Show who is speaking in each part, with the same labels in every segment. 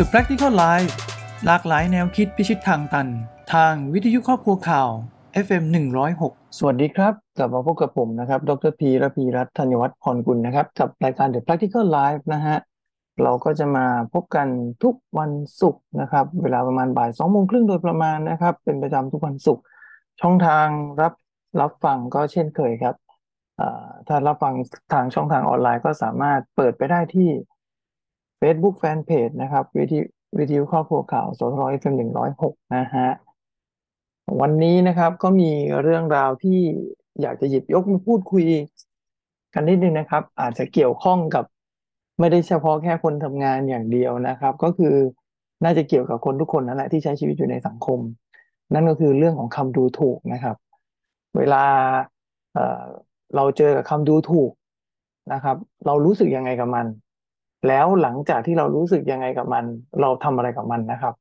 Speaker 1: The Practical Life หลากหลายแนวคิดพิชิตทางตัน ทางวิทยุครอบครัวข่าว FM 106
Speaker 2: สวัสดีครับ กลับมาพบกับผมนะครับ ดรพีระพีรัตน์ธัญวัฒน์พรกุลนะครับ กับรายการ The Practical Life นะฮะ เราก็จะมาพบกันทุกวันศุกร์นะครับ เวลาประมาณบ่ายสองโมงครึ่งโดยประมาณนะครับ เป็นประจำทุกวันศุกร์ ช่องทางรับรับฟังก็เช่นเคยครับถ้ารับฟังทางช่องทางออนไลน์ก็สามารถเปิดไปได้ที่ Facebook Fanpage นะครับวิทยุวิทยุครอบครัวข่าวสทรเอฟเอ็มหนึ่งร้อยหกนะฮะวันนี้นะครับก็มีเรื่องราวที่อยากจะหยิบยกมาพูดคุยกันนิดนึงนะครับ อาจจะเกี่ยวข้องกับไม่ได้เฉพาะแค่คนทำงานอย่างเดียวนะครับ ก็คือน่าจะเกี่ยวกับคนทุกคนนั่นแหละที่ใช้ชีวิตอยู่ในสังคม นั่นก็คือเรื่องของคำดูถูกนะครับ เวลาเเราเจอกับคำดูถูกนะครับ เรารู้สึกยังไงกับมัน แล้วหลังจากที่เรารู้สึกยังไงกับมัน เราทำอะไรกับมันนะครับ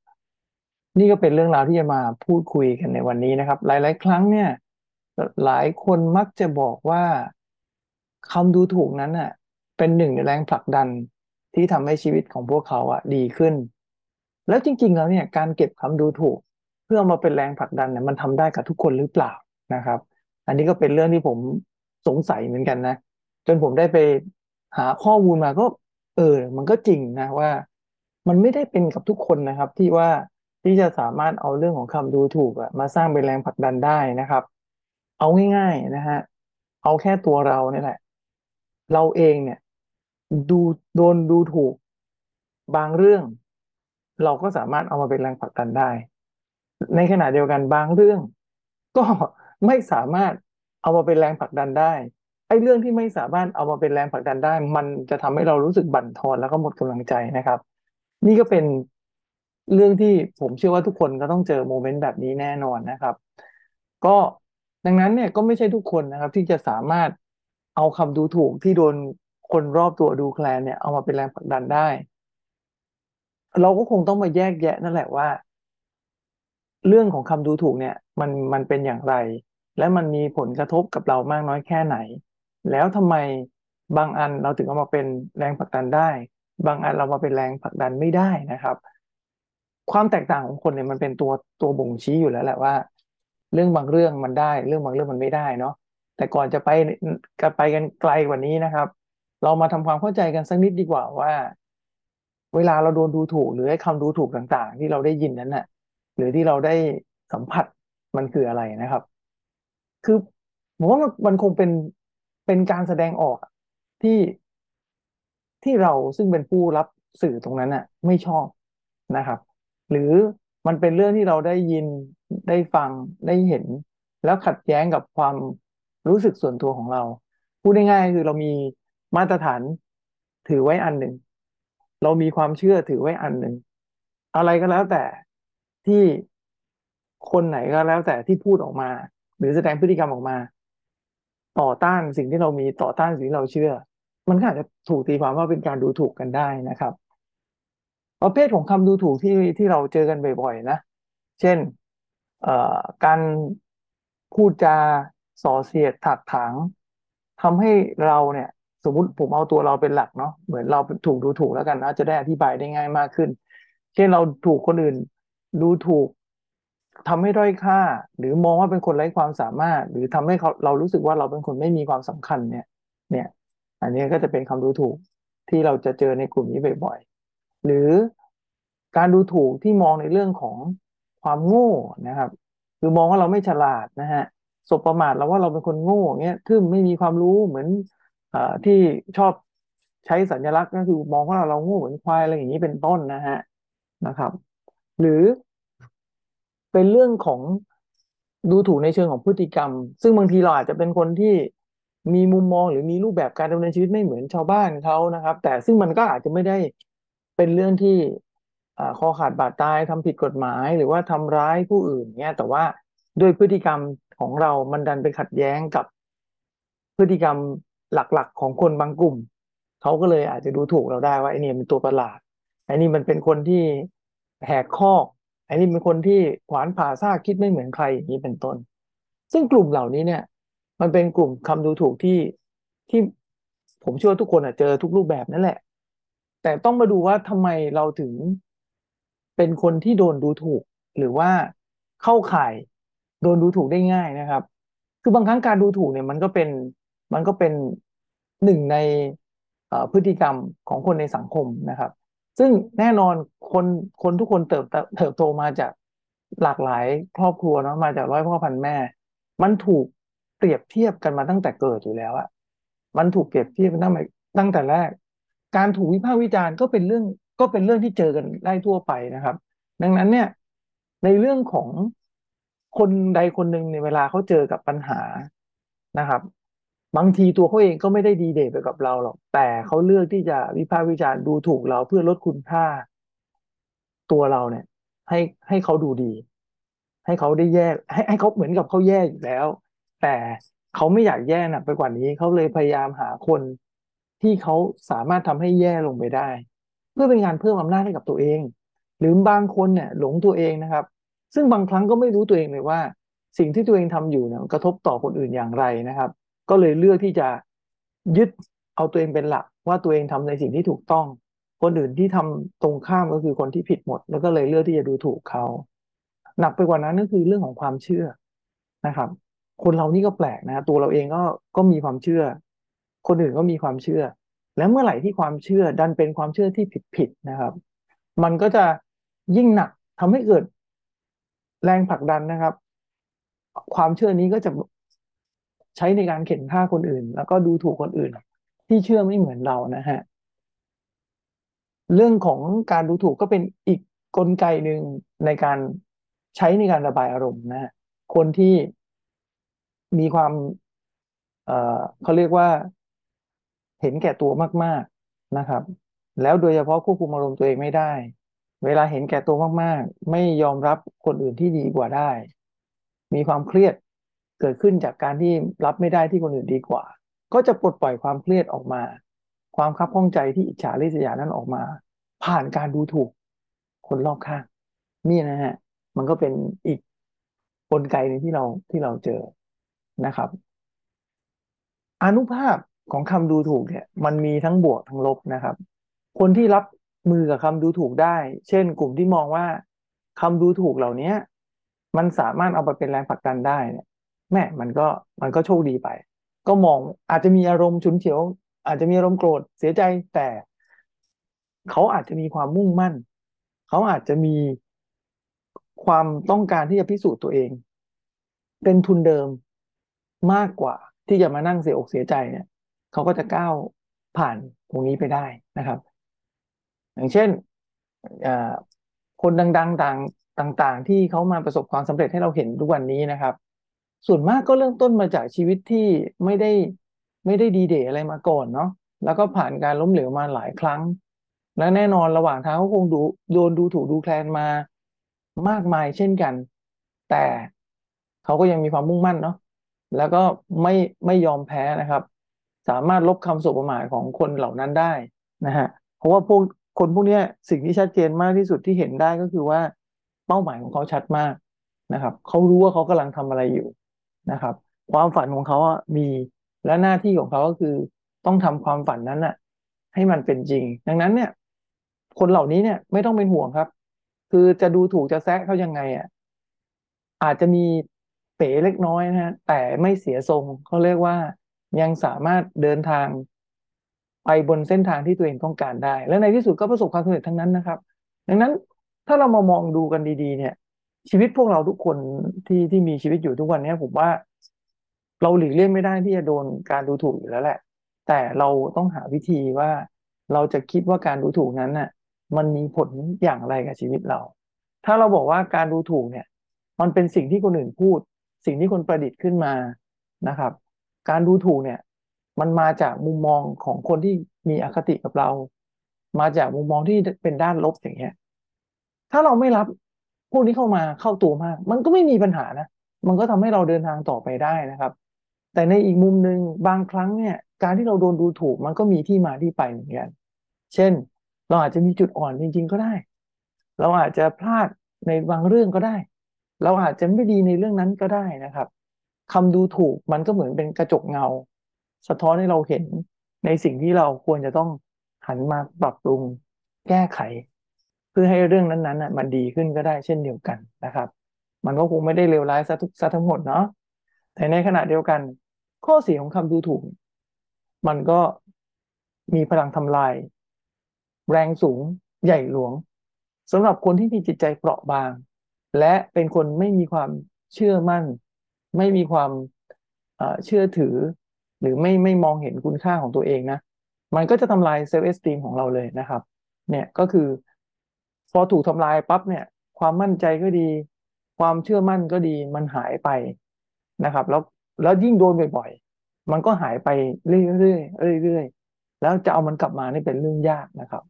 Speaker 2: นี่ก็เป็นเรื่องราวที่จะมาพูดคุยกันในวันนี้นะครับ หลาย ๆ ครั้งเนี่ย หลายคนมักจะบอกว่าคำดูถูกนั้นน่ะ เป็นหนึ่งในแรงผลักดันที่ทำให้ชีวิตของพวกเขาอะดีขึ้น แล้วจริง ๆ แล้วเนี่ยการเก็บคำดูถูก เพื่อมาเป็นแรงผลักดันเนี่ยมันทำได้กับทุกคนหรือเปล่านะครับ อันนี้ก็เป็นเรื่องที่ผมสงสัยเหมือนกันนะ จนผมได้ไปหาข้อมูลมาก็ เออ มันก็จริงนะว่า มันไม่ได้เป็นกับทุกคนนะครับ ที่ว่าที่จะสามารถเอาเรื่องของคำดูถูกอะมาสร้างเป็นแรงผลักดันได้นะครับ เอาง่ายๆนะฮะเอาแค่ตัวเราเนี่ยแหละ เราเองเนี่ย ดูโดนดูถูก บางเรื่อง เราก็สามารถเอามาเป็นแรงผลักดันได้ ในขณะเดียวกันบางเรื่อง ก็ไม่สามารถเอามาเป็นแรงผลักดันได้ ไอ้เรื่องที่ไม่สามารถเอามาเป็นแรงผลักดันได้ มันจะทำให้เรารู้สึกบั่นทอนแล้วก็หมดกำลังใจนะครับ นี่ก็เป็นเรื่องที่ผมเชื่อว่าทุกคนก็ต้องเจอโมเมนต์แบบนี้แน่นอนนะครับ ก็ดังนั้นเนี่ยก็ไม่ใช่ทุกคนนะครับ ที่จะสามารถเอาคำดูถูกที่โดนคนรอบตัวดูแคลนเนี่ยเอามาเป็นแรงผลักดันได้ เราก็คงต้องมาแยกแยะนั่นแหละว่า เรื่องของคำดูถูกเนี่ย มันมันเป็นอย่างไร และมันมีผลกระทบกับเรามากน้อยแค่ไหน แล้วทำไมบางอันเราถึงเอามาเป็นแรงผลักดันได้ บางอันเรามาเป็นแรงผลักดันไม่ได้นะครับ ความแตกต่างของคนเนี่ยมันเป็นตัวตัวบ่งชี้อยู่แล้วแหละว่า เรื่องบางเรื่องมันได้ เรื่องบางเรื่องมันไม่ได้เนาะแต่ก่อนจะไปกันไปกันไกลกว่านี้นะครับ เรามาทำความเข้าใจกันสักนิดดีกว่าว่า เวลาเราโดนดูถูก หรือไอ้คำดูถูกต่างๆ ที่เราได้ยินนั้นน่ะ หรือที่เราได้สัมผัสมันคืออะไรนะครับ คือผมว่ามันคงเป็น เป็นการแสดงออกที่ที่เราซึ่งเป็นผู้รับสื่อตรงนั้นน่ะ ไม่ชอบนะครับ หรือมันเป็นเรื่องที่เราได้ยินได้ฟังได้เห็น แล้วขัดแย้งกับความรู้สึกส่วนตัวของเรา พูดง่ายๆคือเรามีมาตรฐานถือไว้อันหนึ่ง เรามีความเชื่อถือไว้อันหนึ่ง อะไรก็แล้วแต่ที่คนไหนก็แล้วแต่ที่พูดออกมา หรือแสดงพฤติกรรมออกมา ต่อต้านสิ่งที่เรามีต่อต้านสิ่งที่เราเชื่อ มันก็อาจจะถูกตีความว่าเป็นการดูถูกกันได้นะครับ ประเภทของคำดูถูกที่ที่เราเจอกันบ่อยๆนะ เช่นเอ่อการพูดจาส่อเสียดถักถางทำให้เราเนี่ย สมมุติผมเอาตัวเราเป็นหลักเนาะเหมือนเราถูกดูถูกแล้วกันนะจะได้อธิบายได้ง่ายมากขึ้น เช่นเราถูกคนอื่นดูถูก ทำให้ด้อยค่า หรือมองว่าเป็นคนไร้ความสามารถ หรือทำให้เขาเรารู้สึกว่าเราเป็นคนไม่มีความสำคัญเนี่ย เนี่ย อันนี้ก็จะเป็นคำดูถูกที่เราจะเจอในกลุ่มนี้บ่อยๆหรือการดูถูกที่มองในเรื่องของความโง่นะครับ คือมองว่าเราไม่ฉลาดนะฮะสบประมาทเราว่าเราเป็นคนโง่เงี้ยคือไม่มีความรู้เหมือนอที่ชอบใช้สัญลักษณ์ก็คือมองว่าเราโง่เหมือนควายอะไรอย่างนี้เป็นต้นนะฮะนะครับ หรือ เป็นเรื่องของดูถูกในเชิงของพฤติกรรม ซึ่งบางทีเราอาจจะเป็นคนที่มีมุมมองหรือมีรูปแบบการดำเนินชีวิตไม่เหมือนชาวบ้านเขานะครับ แต่ซึ่งมันก็อาจจะไม่ได้เป็นเรื่องที่คอขาดบาดตายทำผิดกฎหมาย หรือว่าทำร้ายผู้อื่นเนี่ยแต่ว่าด้วยพฤติกรรมของเรามันดันไปขัดแย้งกับพฤติกรรมหลักๆ ของคนบางกลุ่มเขาก็เลยอาจจะดูถูกเราได้ว่าไอ้นี่เป็นตัวประหลาดไอ้นี่มันเป็นคนที่แหกข้อ ไอ้นี่เป็นคนที่ขวานผ่าซากคิดไม่เหมือนใครอย่างนี้เป็นต้น ซึ่งกลุ่มเหล่านี้เนี่ย มันเป็นกลุ่มคำดูถูกที่ที่ผมเชื่อว่าทุกคนเจอทุกรูปแบบนั่นแหละ แต่ต้องมาดูว่าทำไมเราถึงเป็นคนที่โดนดูถูก หรือว่าเข้าข่ายโดนดูถูกได้ง่ายนะครับ คือบางครั้งการดูถูกเนี่ยมันก็เป็นมันก็เป็นหนึ่งในพฤติกรรมของคนในสังคมนะครับ ซึ่งแน่นอนคนคนทุกคนเติบโตเติบโตมาจากหลากหลายครอบครัวเนาะมาจากร้อยพ่อพันแม่ มันถูกเปรียบเทียบกันมาตั้งแต่เกิดอยู่แล้วอะมันถูกเปรียบเทียบตั้งแต่ตั้งแต่แรก การถูกวิพากษ์วิจารณ์ก็เป็นเรื่องก็เป็นเรื่องที่เจอกันได้ทั่วไปนะครับ ดังนั้นเนี่ย ในเรื่องของคนใดคนหนึ่งในเวลาเขาเจอกับปัญหานะครับ บางทีตัวเขาเองก็ไม่ได้ดีเด่นไปกับเราหรอก แต่เขาเลือกที่จะวิพากษ์วิจารณ์ดูถูกเราเพื่อลดคุณค่า ตัวเราเนี่ย ให้ให้เขาดูดี ให้เขาได้แย่ให้ให้เขาเหมือนกับเขาแย่อยู่แล้ว แต่เขาไม่อยากแย่หนักไปกว่านี้เขาเลยพยายามหาคนที่เขาสามารถทำให้แย่ลงไปได้ เพื่อเป็นการเพิ่มอำนาจให้กับตัวเอง หรือบางคนเนี่ย หลงตัวเองนะครับ ซึ่งบางครั้งก็ไม่รู้ตัวเองเลยว่า สิ่งที่ตัวเองทำอยู่เนี่ยกระทบต่อคนอื่นอย่างไรนะครับ ก็เลยเลือกที่จะยึดเอาตัวเองเป็นหลัก ว่าตัวเองทำในสิ่งที่ถูกต้อง คนอื่นที่ทำตรงข้ามก็คือคนที่ผิดหมด แล้วก็เลยเลือกที่จะดูถูกเขาหนักไปกว่านั้นก็คือเรื่องของความเชื่อนะครับ คนเรานี่ก็แปลกนะ ตัวเราเองก็ก็มีความเชื่อ คนอื่นก็มีความเชื่อ แล้วเมื่อไหร่ที่ความเชื่อดันเป็นความเชื่อที่ผิดผิดนะครับ มันก็จะยิ่งหนักทำให้เกิดแรงผลักดันนะครับ ความเชื่อนี้ก็จะ ใช้ในการเข็นฆ่าคนอื่น แล้วก็ดูถูกคนอื่น ที่เชื่อไม่เหมือนเรานะฮะเรื่องของการดูถูกก็เป็นอีกกลไกหนึ่งในการใช้ในการระบายอารมณ์นะคนที่มีความเอ่อเขาเรียกว่าเห็นแก่ตัวมาก ๆนะครับ แล้วโดยเฉพาะควบคุมอารมณ์ตัวเองไม่ได้ เวลาเห็นแก่ตัวมาก ๆ ไม่ยอมรับคนอื่นที่ดีกว่าได้ มีความเครียด เกิดขึ้นจากการที่รับไม่ได้ที่คนอื่นดีกว่า ก็จะปลดปล่อยความเครียดออกมา ความคับข้องใจที่อิจฉาริษยานั้นออกมา ผ่านการดูถูก คนรอบข้าง นี่นะฮะ มันก็เป็นอีกกลไกหนึงที่เราที่เราเจอนะครับ อนุภาพของคำดูถูกเนี่ย มันมีทั้งบวกทั้งลบนะครับ คนที่รับมือกับคำดูถูกได้ เช่น กลุ่มที่มองว่าคำดูถูกเหล่านี้มันสามารถเอาไปเป็นแรงผลักดันได้เนี่ย แม่มันก็มันก็โชคดีไป ก็มองอาจจะมีอารมณ์ฉุนเฉียว อาจจะมีอารมณ์โกรธเสียใจแต่เขาอาจจะมีความมุ่งมั่น เขาอาจจะมีความต้องการที่จะพิสูจน์ตัวเอง เป็นทุนเดิมมากกว่าที่จะมานั่งเสียอกเสียใจเนี่ยเขาก็จะก้าวผ่านตรงนี้ไปได้นะครับ อย่างเช่นคนดังๆต่างต่าง ๆ ที่เขามาประสบความสำเร็จให้เราเห็นทุกวันนี้นะครับ ส่วนมากก็เริ่มต้นมาจากชีวิตที่ไม่ได้ไม่ได้ดีเดย์อะไรมาก่อนเนาะแล้วก็ผ่านการล้มเหลวมาหลายครั้ง และแน่นอนระหว่างทางเขาคงดูโดนดูถูกดูแคลนมามากมายเช่นกัน แต่เขาก็ยังมีความมุ่งมั่นเนาะแล้วก็ไม่ไม่ยอมแพ้นะครับ สามารถลบคำสบประมาทของคนเหล่านั้นได้นะฮะเพราะว่าพวกคนพวกนี้สิ่งที่ชัดเจนมากที่สุดที่เห็นได้ก็คือว่าเป้าหมายของเขาชัดมากนะครับ เขารู้ว่าเขากำลังทำอะไรอยู่ นะครับ ความฝันของเขาอะมีและหน้าที่ของเขาก็คือต้องทำความฝันนั้นน่ะให้มันเป็นจริง ดังนั้นเนี่ย คนเหล่านี้เนี่ยไม่ต้องเป็นห่วงครับ คือจะดูถูกจะแซะเขายังไงอะอาจจะมีเป๋เล็กน้อยนะฮะแต่ไม่เสียทรงเขาเรียกว่ายังสามารถเดินทางไปบนเส้นทางที่ตัวเองต้องการได้ และในที่สุดก็ประสบความสำเร็จทั้งนั้นนะครับ ดังนั้นถ้าเรามามองดูกันดี ๆ เนี่ย ชีวิตพวกเราทุกคนที่ที่มีชีวิตอยู่ทุกวันนี้ผมว่า เราหลีกเลี่ยงไม่ได้ที่จะโดนการดูถูกอยู่แล้วแหละ แต่เราต้องหาวิธีว่าเราจะคิดว่าการดูถูกนั้นน่ะ มันมีผลอย่างไรกับชีวิตเรา ถ้าเราบอกว่าการดูถูกเนี่ย มันเป็นสิ่งที่คนอื่นพูด สิ่งที่คนประดิษฐ์ขึ้นมานะครับ การดูถูกเนี่ย มันมาจากมุมมองของคนที่มีอคติกับเรา มาจากมุมมองที่เป็นด้านลบอย่างเงี้ยถ้าเราไม่รับ วกนี้เข้ามาเข้าตัวมาก มันก็ไม่มีปัญหานะ มันก็ทำให้เราเดินทางต่อไปได้นะครับ แต่ในอีกมุมหนึ่งบางครั้งเนี่ยการที่เราโดนดูถูกมันก็มีที่มาที่ไปเหมือนกัน เช่น เราอาจจะมีจุดอ่อนจริง ๆ ก็ได้ เราอาจจะพลาดในบางเรื่องก็ได้ เราอาจจะไม่ดีในเรื่องนั้นก็ได้นะครับคำดูถูกมันก็เหมือนเป็นกระจกเงา สะท้อนให้เราเห็นในสิ่งที่เราควรจะต้องหันมาปรับปรุงแก้ไข พื่อให้เรื่องนั้นๆน่ะมันดีขึ้นก็ได้เช่นเดียวกันนะครับ มันก็คงไม่ได้เลวร้ายซะทุกซะทั้งหมดเนาะแต่ในขณะเดียวกัน ข้อเสียของคำดูถูก มันก็มีพลังทำลาย แรงสูงใหญ่หลวงสำหรับคนที่มีจิตใจเปราะบาง และเป็นคนไม่มีความเชื่อมั่น ไม่มีความเชื่อถือ หรือไม่ไม่มองเห็นคุณค่าของตัวเองนะ มันก็จะทำลายเซลฟ์เอสติมของเราเลยนะครับ เนี่ยก็คือ พอถูกทำลายปั๊บเนี่ย ความมั่นใจก็ดี ความเชื่อมั่นก็ดีมันหายไปนะครับ แล้วแล้วยิ่งโดนบ่อยๆมันก็หายไปเรื่อยๆเรื่อยๆแล้วจะเอามันกลับมานี่เป็นเรื่องยากนะครับ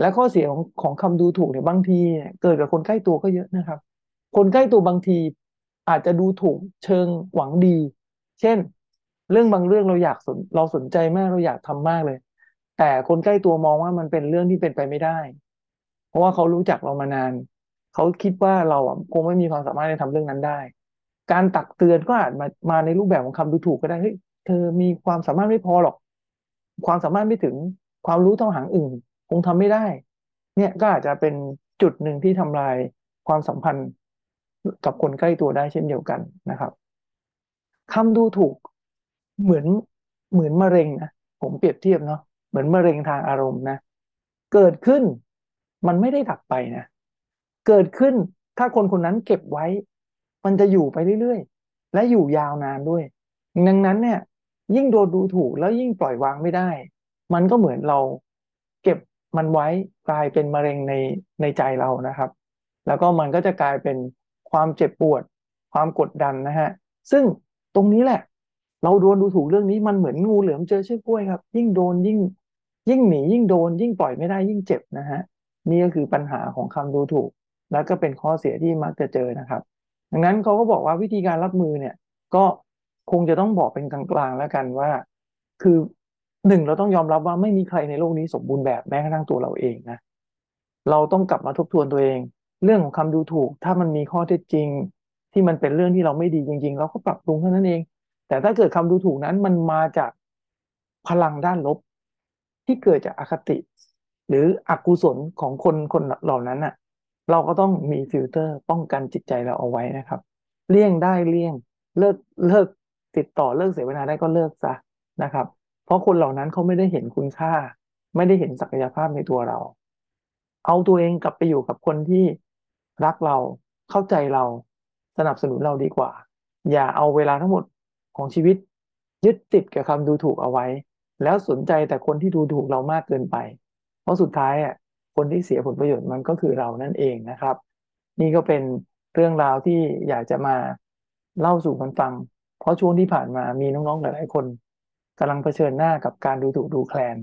Speaker 2: และข้อเสียของของคำดูถูกเนี่ยบางทีเนี่ยเกิดกับคนใกล้ตัวก็เยอะนะครับ คนใกล้ตัวบางทีอาจจะดูถูกเชิงหวังดี เช่น เรื่องบางเรื่องเราอยากสนเราสนใจมากเราอยากทำมากเลย แต่คนใกล้ตัวมองว่ามันเป็นเรื่องที่เป็นไปไม่ได้ เพราะว่าเขารู้จักเรามานาน เขาคิดว่าเราอะคงไม่มีความสามารถในทำเรื่องนั้นได้ การตักเตือนก็อาจมามาในรูปแบบของคำดูถูกก็ได้เฮ้ยเธอมีความสามารถไม่พอหรอก ความสามารถไม่ถึงความรู้เท่าหางอื่น คงทำไม่ได้ เนี่ยก็อาจจะเป็นจุดหนึ่งที่ทำลายความสัมพันธ์กับคนใกล้ตัวได้เช่นเดียวกันนะครับคำดูถูกเหมือนเหมือนมะเร็งนะผมเปรียบเทียบเนาะเหมือนมะเร็งทางอารมณ์นะ เกิดขึ้น มันไม่ได้ดับไปนะ เกิดขึ้นถ้าคนคนนั้นเก็บไว้ มันจะอยู่ไปเรื่อยๆ และอยู่ยาวนานด้วย ดังนั้นเนี่ย ยิ่งโดนดูถูกแล้วยิ่งปล่อยวางไม่ได้ มันก็เหมือนเราเก็บมันไว้กลายเป็นมะเร็งในในใจเรานะครับ แล้วก็มันก็จะกลายเป็นความเจ็บปวด ความกดดันนะฮะ ซึ่งตรงนี้แหละ เราโดนดูถูกเรื่องนี้มันเหมือนงูเหลือมเจอเชือกกล้วยครับ ยิ่งโดนยิ่ง ยิ่งหนียิ่งโดน ยิ่งปล่อยไม่ได้ยิ่งเจ็บนะฮะ นี่ก็คือปัญหาของคำดูถูก แล้วก็เป็นข้อเสียที่มักจะเจอนะครับ ดังนั้นเขาก็บอกว่าวิธีการรับมือเนี่ย ก็คงจะต้องบอกเป็นกลางๆแล้วกันว่า คือหนึ่งเราต้องยอมรับว่าไม่มีใครในโลกนี้สมบูรณ์แบบแม้กระทั่งตัวเราเองนะเราต้องกลับมาทบทวนตัวเอง เรื่องของคำดูถูก ถ้ามันมีข้อเท็จจริง ที่มันเป็นเรื่องที่เราไม่ดีจริง ๆ เราก็ปรับปรุงเท่านั้นเอง แต่ถ้าเกิดคำดูถูกนั้นมันมาจากพลังด้านลบ ที่เกิดจากอคติ หรืออกุศลของคนคนเหล่านั้นน่ะ เราก็ต้องมีฟิลเตอร์ป้องกันจิตใจเราเอาไว้นะครับ เลี่ยงได้เลี่ยงเลิกเลิกติดต่อเลิกเสวนาได้ก็เลิกซะนะครับ เพราะคนเหล่านั้นเขาไม่ได้เห็นคุณค่า ไม่ได้เห็นศักยภาพในตัวเรา เอาตัวเองกลับไปอยู่กับคนที่รักเราเข้าใจเราสนับสนุนเราดีกว่า อย่าเอาเวลาทั้งหมดของชีวิต ยึดติดกับคำดูถูกเอาไว้ แล้วสนใจแต่คนที่ดูถูกเรามากเกินไป เพราะสุดท้ายอะคนที่เสียผลประโยชน์มันก็คือเรานั่นเองนะครับ นี่ก็เป็นเรื่องราวที่อยากจะมาเล่าสู่กันฟัง เพราะช่วงที่ผ่านมามีน้องๆหลายๆคนกำลังเผชิญหน้ากับการดูถูกดูแคลน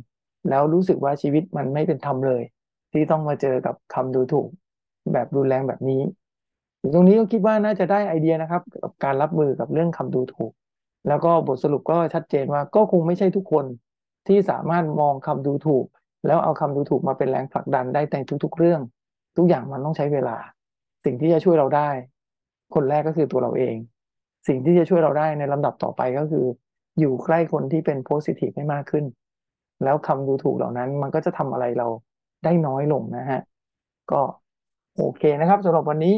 Speaker 2: แล้วรู้สึกว่าชีวิตมันไม่เป็นธรรมเลย ที่ต้องมาเจอกับคำดูถูกแบบรุนแรงแบบนี้ตรงนี้ก็คิดว่าน่าจะได้ไอเดียนะครับกับการรับมือกับเรื่องคำดูถูก แล้วก็บทสรุปก็ชัดเจนว่าก็คงไม่ใช่ทุกคนที่สามารถมองคำดูถูก แล้วเอาคำดูถูกมาเป็นแรงผลักดันได้ในทุก ๆ เรื่อง ทุกอย่างมันต้องใช้เวลา สิ่งที่จะช่วยเราได้ คนแรกก็คือตัวเราเอง สิ่งที่จะช่วยเราได้ในลำดับต่อไปก็คือ อยู่ใกล้คนที่เป็น positive ให้มากขึ้น แล้วคำดูถูกเหล่านั้นมันก็จะทำอะไรเราได้น้อยลงนะฮะ ก็โอเคนะครับสำหรับวันนี้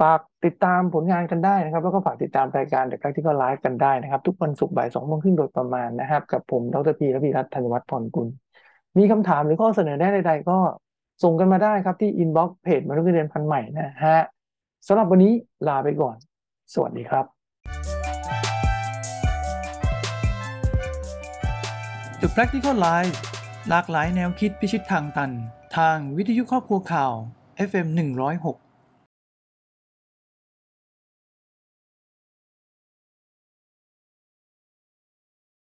Speaker 2: ฝากติดตามผลงานกันได้นะครับ แล้วก็ฝากติดตามรายการ The Practical Life กันได้นะครับ ทุกวันศุกร์บ่ายสองโมงครึ่งโดยประมาณนะครับ กับผมดรพีและพีรัตน์ธัญวัฒน์พรกุล มีคำถามหรือข้อเสนอแนะใดๆ ก็ส่งกันมาได้ครับที่ inbox เพจมนุษย์เงินเดือนพันธุ์ใหม่นะฮะสำหรับวันนี้ลาไปก่อน สวัสดีครับ
Speaker 1: The Practical Life หลากหลายแนวคิดพิชิตทางตัน ทางวิทยุครอบครัวข่าว FM 106